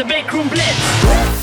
the Big Blitz.